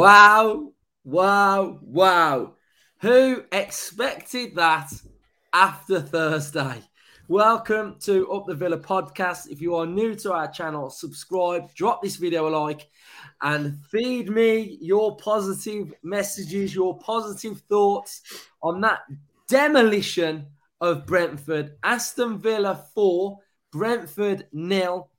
Wow, wow, wow. Who expected that after Thursday? Welcome to Up the Villa podcast. If you are new to our channel, subscribe, drop this video a like, and feed me your positive messages, your positive thoughts on that demolition of Brentford. Aston Villa 4, Brentford nil.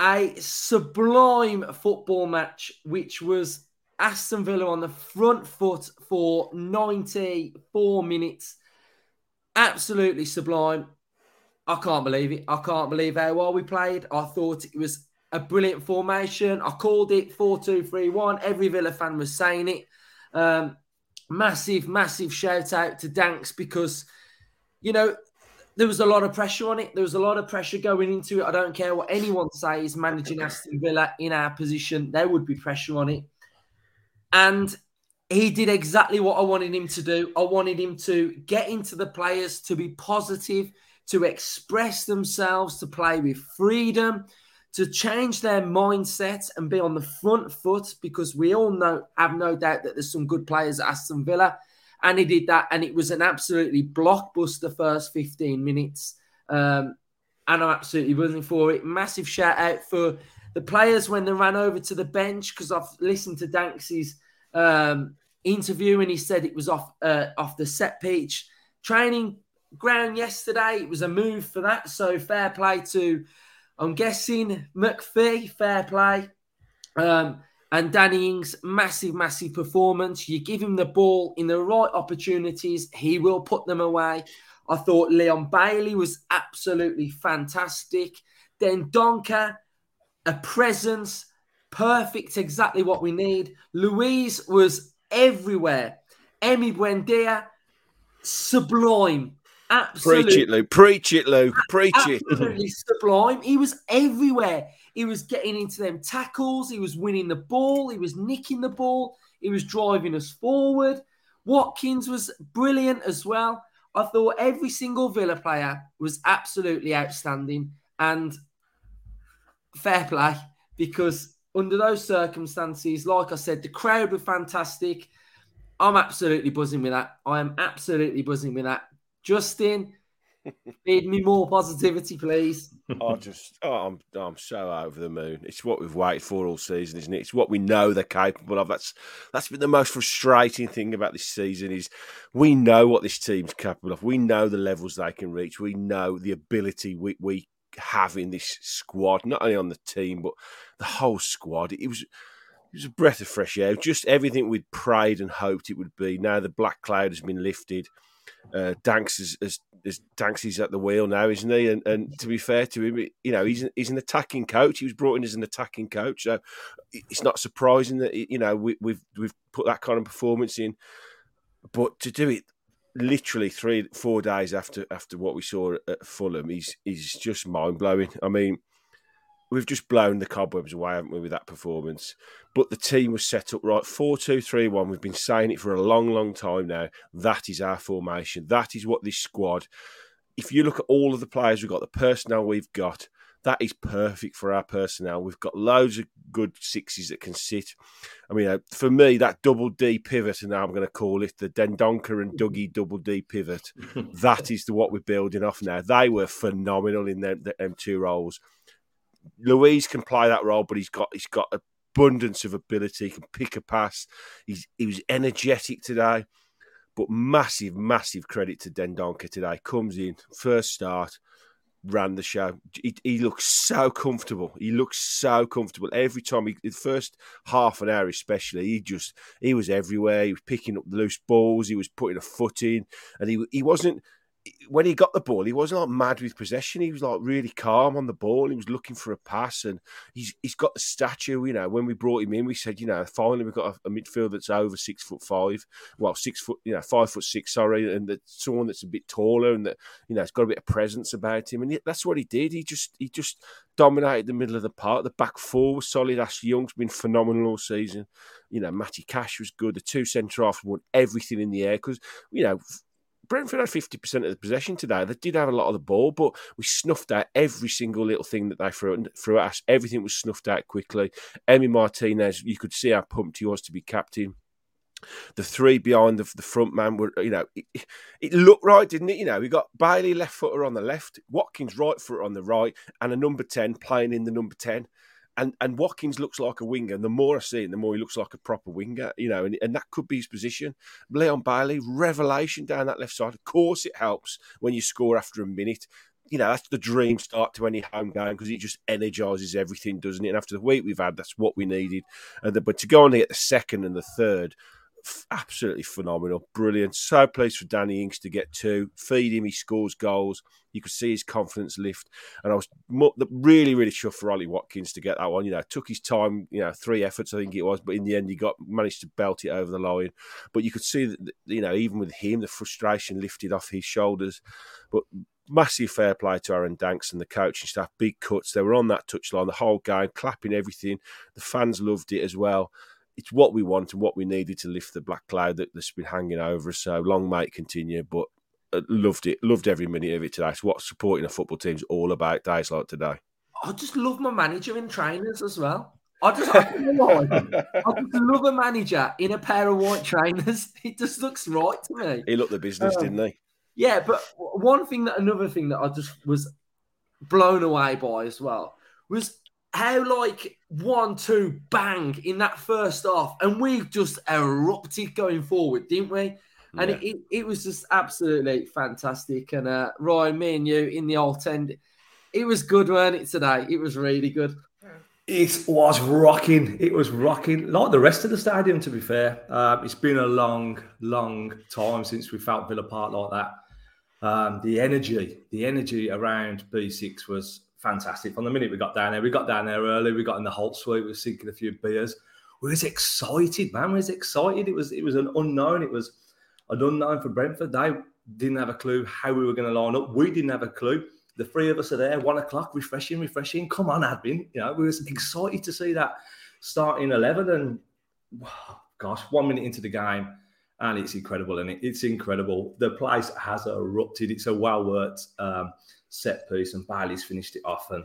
A sublime football match, which was Aston Villa on the front foot for 94 minutes. Absolutely sublime. I can't believe it. I can't believe how well we played. I thought it was a brilliant formation. I called it 4 2 3 1. Every Villa fan was saying it. Um, massive, massive shout out to Danks because, you know, there was a lot of pressure on it. There was a lot of pressure going into it. I don't care what anyone says, managing Aston Villa in our position, there would be pressure on it. And he did exactly what I wanted him to do. I wanted him to get into the players, to be positive, to express themselves, to play with freedom, to change their mindset and be on the front foot because we all know, have no doubt that there's some good players at Aston Villa and he did that, and it was an absolutely blockbuster first 15 minutes. Um, and I'm absolutely buzzing for it. Massive shout out for the players when they ran over to the bench because I've listened to Danks's um, interview and he said it was off uh, off the set pitch training ground yesterday. It was a move for that, so fair play to I'm guessing MacPhee. Fair play. Um, and Danny Ings, massive, massive performance. You give him the ball in the right opportunities, he will put them away. I thought Leon Bailey was absolutely fantastic. Dendoncker, a presence, perfect, exactly what we need. Luiz was everywhere. Emi Buendia, sublime. Absolutely. Preach it, Luke. Preach it, Luke. Preach it. Absolutely sublime. He was everywhere. He was getting into them tackles. He was winning the ball. He was nicking the ball. He was driving us forward. Watkins was brilliant as well. I thought every single Villa player was absolutely outstanding and fair play because under those circumstances, like I said, the crowd were fantastic. I'm absolutely buzzing with that. I am absolutely buzzing with that. Justin, Feed me more positivity, please. I just, oh, I'm, I'm so over the moon. It's what we've waited for all season, isn't it? It's what we know they're capable of. That's that's been the most frustrating thing about this season is we know what this team's capable of. We know the levels they can reach. We know the ability we, we have in this squad, not only on the team but the whole squad. It was. It was a breath of fresh air. Just everything we'd prayed and hoped it would be. Now the black cloud has been lifted uh, Danks is, is, is Danks is at the wheel now, isn't he? And, and to be fair to him, you know, he's he's an attacking coach. He was brought in as an attacking coach, so it's not surprising that you know we, we've we've put that kind of performance in. But to do it literally three four days after after what we saw at Fulham, he's he's just mind blowing. I mean we've just blown the cobwebs away, haven't we, with that performance? But the team was set up right 4 2 3 1. We've been saying it for a long, long time now. That is our formation. That is what this squad, if you look at all of the players we've got, the personnel we've got, that is perfect for our personnel. We've got loads of good sixes that can sit. I mean, uh, for me, that double D pivot, and now I'm going to call it the Dendoncker and Dougie double D pivot, that is the, what we're building off now. They were phenomenal in them, them two roles. Luiz can play that role, but he's got he's got abundance of ability. He can pick a pass. He's he was energetic today, but massive, massive credit to Dendoncker today. Comes in first start, ran the show. He, he looks so comfortable. He looks so comfortable every time. He, the first half an hour, especially, he just he was everywhere. He was picking up loose balls. He was putting a foot in, and he he wasn't when he got the ball, he wasn't like mad with possession. He was like really calm on the ball. He was looking for a pass, and he's he's got the stature. You know, when we brought him in, we said, you know, finally we've got a, a midfield that's over six foot five, well, six foot, you know, five foot six, sorry, and that someone that's a bit taller and that you know, it's got a bit of presence about him, and he, that's what he did. He just he just dominated the middle of the park. The back four was solid. Ashley Young's been phenomenal all season. You know, Matty Cash was good. The two centre halves won everything in the air because you know Brentford had 50% of the possession today. They did have a lot of the ball, but we snuffed out every single little thing that they threw, threw at us. Everything was snuffed out quickly. Emi Martinez, you could see how pumped he was to be captain. The three behind the, the front man were, you know, it, it, looked right, didn't it? You know, we got Bailey left footer on the left, Watkins right footer on the right, and a number 10 playing in the number 10 and and Watkins looks like a winger. And the more I see him, the more he looks like a proper winger. You know, and, and that could be his position. Leon Bailey, revelation down that left side. Of course, it helps when you score after a minute. You know, that's the dream start to any home game because it just energises everything, doesn't it? And after the week we've had, that's what we needed. And the, but to go on and get the second and the third, absolutely phenomenal, brilliant. So pleased for Danny Ings to get two, feed him, he scores goals. You could see his confidence lift, and I was really, really chuffed for Ollie Watkins to get that one. You know, took his time, you know, three efforts I think it was, but in the end he got managed to belt it over the line. But you could see that, you know, even with him, the frustration lifted off his shoulders. But massive fair play to Aaron Danks and the coaching staff. Big cuts. They were on that touchline the whole game, clapping everything. The fans loved it as well it's what we want and what we needed to lift the black cloud that, has been hanging over us. So long may it continue, but uh, loved it, loved every minute of it today. It's what supporting a football team is all about days like today. I just love my manager in trainers as well. I just, I, I just love a manager in a pair of white trainers. It just looks right to me. He looked the business, um, didn't he? Yeah, but one thing that another thing that I just was blown away by as well was how like one, two, bang in that first half, and we just erupted going forward, didn't we? And yeah. it, it, it, was just absolutely fantastic. And uh, Ryan, me and you in the old end, it was good, weren't it, today? It was really good. It was rocking. It was rocking, like the rest of the stadium, to be fair. Uh, it's been a long, long time since we felt Villa Park like that. Um, the energy, the energy around B6 was fantastic. From the minute we got down there, we got down there early. We got in the Holte suite. We were sinking a few beers. We was excited, man. We was excited. It was it was an unknown. It was an unknown for Brentford. They didn't have a clue how we were going to line up. We didn't have a clue. The three of us are there, one o'clock, refreshing, refreshing. Come on, Admin. You know, we was excited to see that starting eleven. And wow, gosh, one minute into the game, and it's incredible, and it? it's incredible. The place has erupted. It's a well worked. Um, set piece, and Bailey's finished it off. And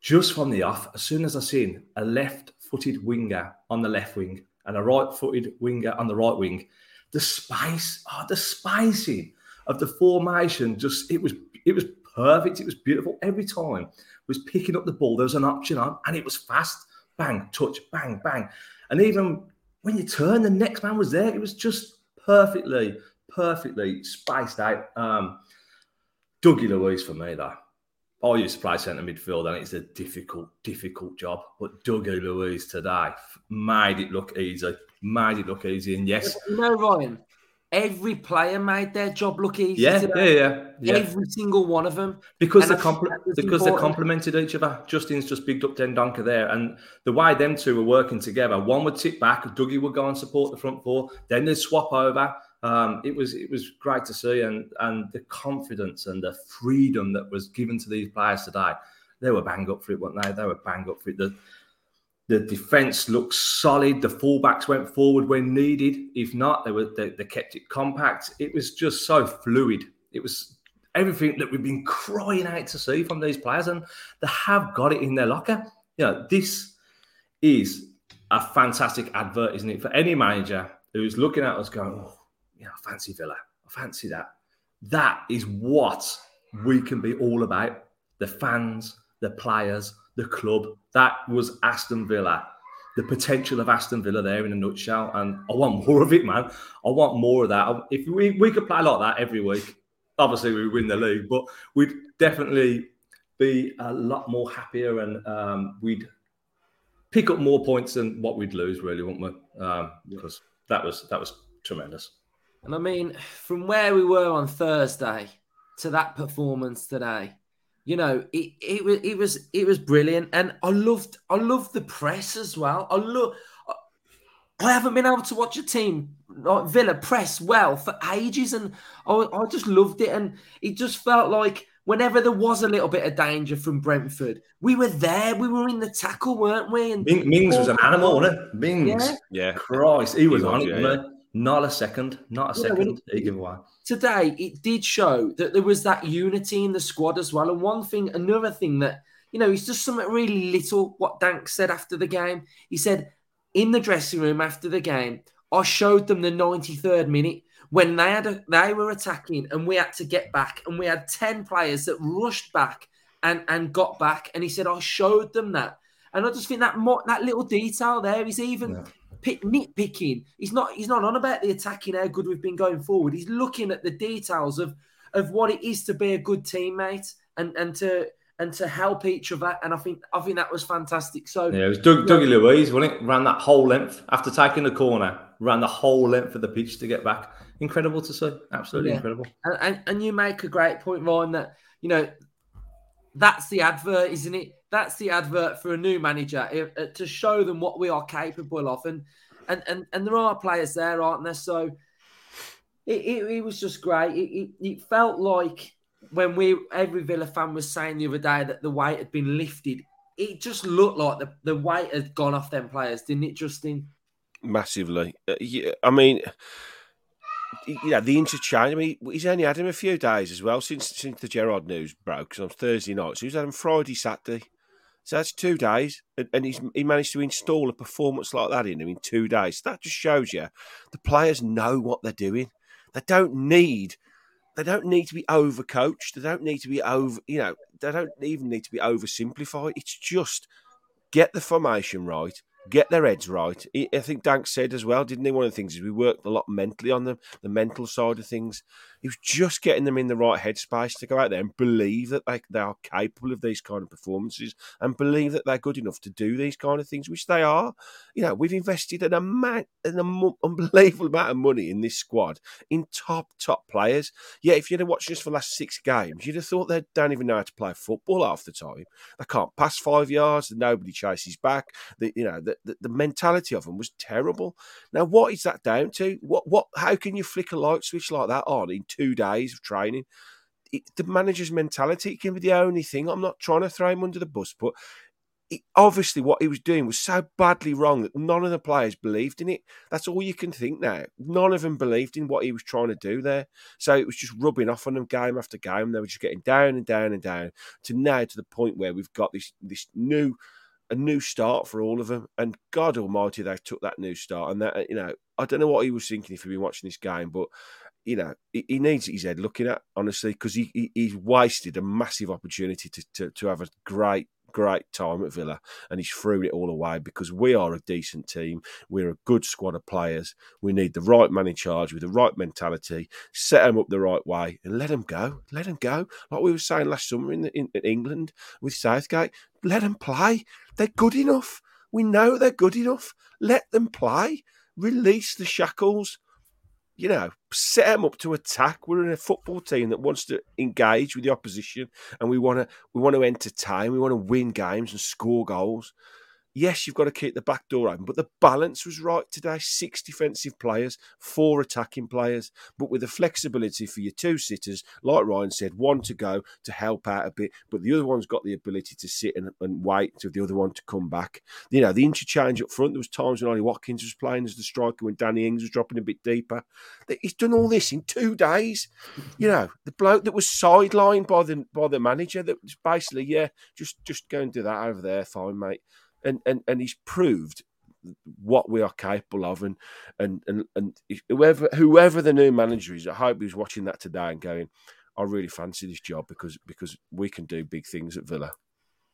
just from the off, as soon as I seen a left-footed winger on the left wing and a right-footed winger on the right wing, the space, oh, the spacing of the formation, just it was it was perfect. It was beautiful every time. Was picking up the ball. There was an option on, and it was fast. Bang, touch, bang, bang, and even when you turn, the next man was there. It was just perfectly, perfectly spaced out. Um, Dougie Luiz for me, though. I used to play centre midfield, and it's a difficult, difficult job. But Dougie Luiz today made it look easy. Made it look easy, and yes, you know, Ryan. Every player made their job look easy. Yeah, yeah, yeah, yeah, Every single one of them, because they compl- because they complemented each other. Justin's just bigged up Dendoncker there, and the way them two were working together, one would sit back, Dougie would go and support the front four, then they'd swap over um, it was it was great to see, and and the confidence and the freedom that was given to these players today. They were bang up for it, weren't they? They were bang up for it. The, the defense looked solid. The fullbacks went forward when needed. If not, they were they, they kept it compact. It was just so fluid. It was everything that we've been crying out to see from these players, and they have got it in their locker. You know, this is a fantastic advert, isn't it, for any manager who's looking at us going, oh, you know, I fancy Villa. I fancy that. That is what we can be all about. The fans, the players, the club. That was Aston Villa. The potential of Aston Villa there in a nutshell. And I want more of it, man. I want more of that. If we, we could play like that every week, obviously we win the league, but we'd definitely be a lot more happier and um, we'd pick up more points than what we'd lose, really, wouldn't we? Um, because that was that was tremendous. And I mean, from where we were on Thursday to that performance today, you know, it, it was it was it was brilliant, and I loved I loved the press as well. I love. I haven't been able to watch a team like Villa press well for ages, and I, I just loved it. And it just felt like whenever there was a little bit of danger from Brentford, we were there. We were in the tackle, weren't we? And Mings was an animal, wasn't it? Mings, yeah, yeah. Christ, he was he on was, it, yeah, Not a second. Not a Yeah, second. away. today it did show that there was that unity in the squad as well. And one thing, another thing that, you know, it's just something really little what Dank said after the game. He said in the dressing room after the game, I showed them the 93rd minute when they had a, they were attacking and we had to get back and we had 10 players that rushed back and, and got back. And he said, I showed them that. And I just think that mo- that little detail there is even Yeah. Pick, nitpicking. He's not he's not on about the attacking how good we've been going forward. He's looking at the details of of what it is to be a good teammate and and to and to help each other. And I think I think that was fantastic. So Yeah, it was Doug, Dougie Luiz, wasn't it? Ran that whole length after taking the corner, ran the whole length of the pitch to get back. Incredible to see. Absolutely Yeah. incredible. and, and and you make a great point, Ryan, that you know that's the advert, isn't it? That's the advert for a new manager uh, to show them what we are capable of, and and and, and there are players there, aren't there? So it, it, it was just great. It, it, it felt like when we every Villa fan was saying the other day that the weight had been lifted. It just looked like the, the weight had gone off them players, didn't it, Justin? massively. Uh, yeah, I mean, yeah, the interchange. I mean, he's only had him a few days as well since since the Gerrard news broke on Thursday night. So he's had him Friday, Saturday. So that's two days, and, he's he managed to install a performance like that in him in two days. That just shows you the players know what they're doing. They don't need. They don't need to be overcoached. They don't need to be over. You know, they don't even need to be oversimplified. It's just get the formation right, get their heads right. I think Dank said as well, didn't he? One of the things is we worked a lot mentally on them, the mental side of things. He was just getting them in the right headspace to go out there and believe that they, they are capable of these kind of performances and believe that they're good enough to do these kind of things, which they are. You know, we've invested an amount, an unbelievable amount of money in this squad in top, top players. Yeah, if you'd have watched us for the last six games, you'd have thought they don't even know how to play football half the time. They can't pass five yards, nobody chases back. The, you know, the, the, the mentality of them was terrible. Now, what is that down to? What, what, how can you flick a light switch like that on in two days of training? It, the manager's mentality can be the only thing. I'm not trying to throw him under the bus, but it, obviously what he was doing was so badly wrong that none of the players believed in it. That's all you can think now. None of them believed in what he was trying to do there. So it was just rubbing off on them game after game. They were just getting down and down and down to now to the point where we've got this this new a new start for all of them. And God Almighty, they took that new start. And that you know, I don't know what he was thinking if he'd been watching this game, but you know, he, needs his head looking at honestly because he, he he's wasted a massive opportunity to, to to have a great great time at Villa and he's thrown it all away because we are a decent team. We're a good squad of players. We need the right man in charge with the right mentality, set them up the right way and let them go. Let them go. Like we were saying last summer in, in, in England with Southgate, let them play. They're good enough. We know they're good enough. Let them play. Release the shackles you know, set them up to attack. We're in a football team that wants to engage with the opposition, and we want to we want to entertain. We want to win games and score goals. Yes, you've got to keep the back door open, but the balance was right today. Six defensive players, four attacking players, but with the flexibility for your two sitters, like Ryan said, one to go to help out a bit, but the other one's got the ability to sit and, and wait for the other one to come back. You know, the interchange up front, there was times when Ollie Watkins was playing as the striker, when Danny Ings was dropping a bit deeper. He's done all this in two days. You know, the bloke that was sidelined by the by the manager that was basically, yeah, just just go and do that over there, fine, mate and and and he's proved what we are capable of and and and, and whoever whoever the new manager is i hope he's watching that today and going i really fancy this job because because we can do big things at villa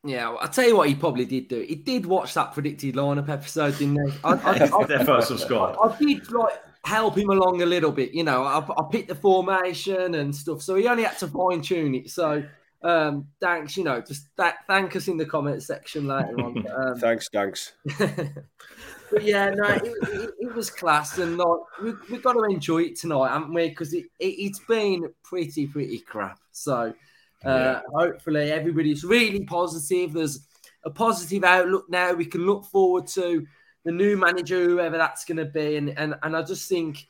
Yeah, well, I'll tell you what he probably did do. He did watch that predicted lineup episode, didn't he? I, I, I, Their first squad. I did like help him along a little bit. You know, I, I picked the formation and stuff, so he only had to fine tune it. So, um, thanks. You know, just th- thank us in the comment section later on. Um, thanks thanks but yeah, no, it, it, it was class, and like we, we've got to enjoy it tonight, haven't we? Because it, it, has been pretty, pretty crap. So uh, Yeah. hopefully everybody's really positive. There's a positive outlook now. We can look forward to the new manager, whoever that's going to be, and and and I just think.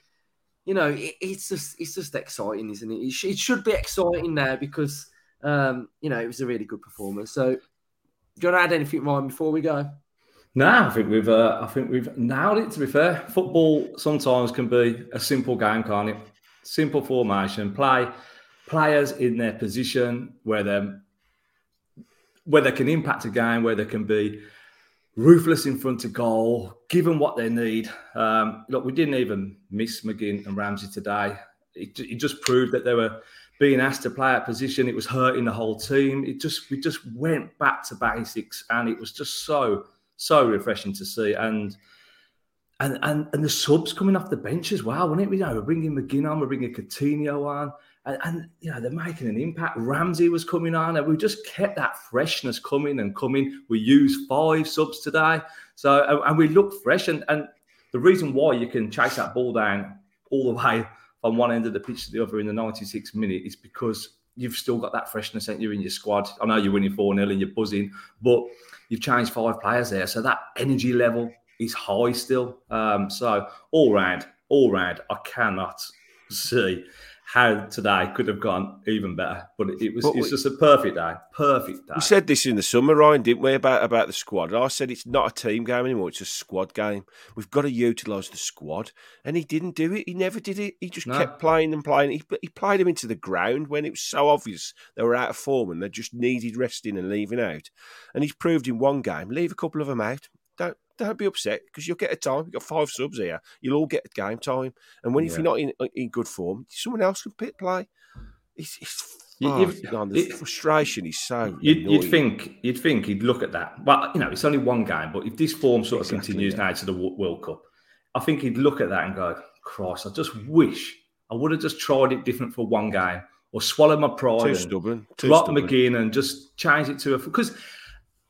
You know, it, it's just it's just exciting, isn't it? It, sh- it should be exciting now because um, you know it was a really good performance. So, do you want to add anything, Ryan, before we go? No, I think we've uh, I think we've nailed it. To be fair, football sometimes can be a simple game, can't it? Simple formation, play players in their position where they where they can impact a game, where they can be ruthless in front of goal, given what they need. Um, look, we didn't even miss McGinn and Ramsey today. It, it just proved that they were being asked to play at position. It was hurting the whole team. It just we just went back to basics, and it was just so so refreshing to see. And and and and the subs coming off the bench as well, wasn't it? You know, we're bringing McGinn on, we're bringing Coutinho on, and, and, you know they're making an impact. Ramsey was coming on, and we just kept that freshness coming and coming. We used five subs today, so and, and we look fresh. And and the reason why you can chase that ball down all the way from one end of the pitch to the other in the 96th minute is because you've still got that freshness, ain't you're in your squad? I know you're winning 4 0 and you're buzzing, but you've changed five players there. So that energy level is high still. Um, so all round, all round, I cannot see how today could have gone even better. But it was it's just a perfect day. Perfect day. We said this in the summer, Ryan, didn't we, about, about the squad? I said it's not a team game anymore, it's a squad game. We've got to utilise the squad. And he didn't do it. He never did it. He just no. kept playing and playing. He, he played them into the ground when it was so obvious they were out of form and they just needed resting and leaving out. And he's proved in one game, leave a couple of them out. Don't don't be upset because you'll get a time. You've got five subs here. You'll all get a game time. And when yeah. if you're not in, uh, in good form, someone else can pit play. It's, it's oh, the it, frustration is so. You'd, you'd, think you'd think he'd look at that. Well, you know, it's only one game, but if this form sort of exactly, continues yeah. now to the World Cup, I think he'd look at that and go, "Christ, I just wish I would have just tried it different for one game." Or swallow my pride, too stubborn, too drop stubborn. McGinn and just change it to a because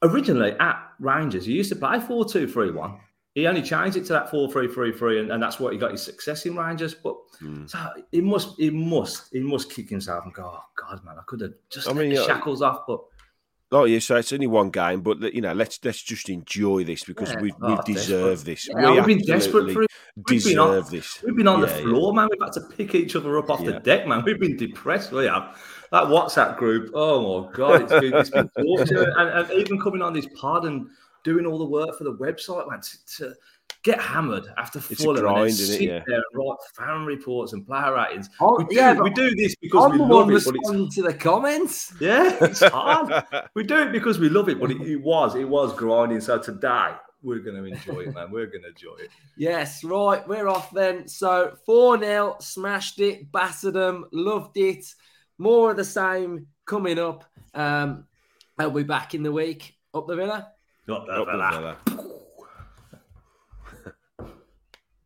originally at Rangers, he used to play 4 2 3 1. He only changed it to that 4 3 3 3, and, and that's what he got his success in Rangers. But mm. so he must, he must, he must kick himself and go, oh, God, man, I could have just I mean, the shackles off. But Oh yeah, so it's only one game, but you know, let's let's just enjoy this because yeah. we we oh, deserve this. Yeah, we have been desperate for it. We've deserve on, this. We've been on yeah, the floor, man. We've had to pick each other up off the deck, man. We've been depressed. We have that WhatsApp group. Oh my god, it's been, it's been torture. and, and, even coming on this pod and doing all the work for the website, man, to, to get hammered after Fulham grind, and sit it, yeah. there and write fan reports and player ratings. Oh, we, do, yeah, we do this because I'm we love it. But it's to the comments. Yeah, it's hard. we do it because we love it, but it, it was it was grinding. So today we're going to enjoy it, man. We're going to enjoy it. Yes, right. We're off then. So 4 0, smashed it, battered them, loved it. More of the same coming up. Um, I'll be back in the week. Up the villa. Up the villa. Up the villa.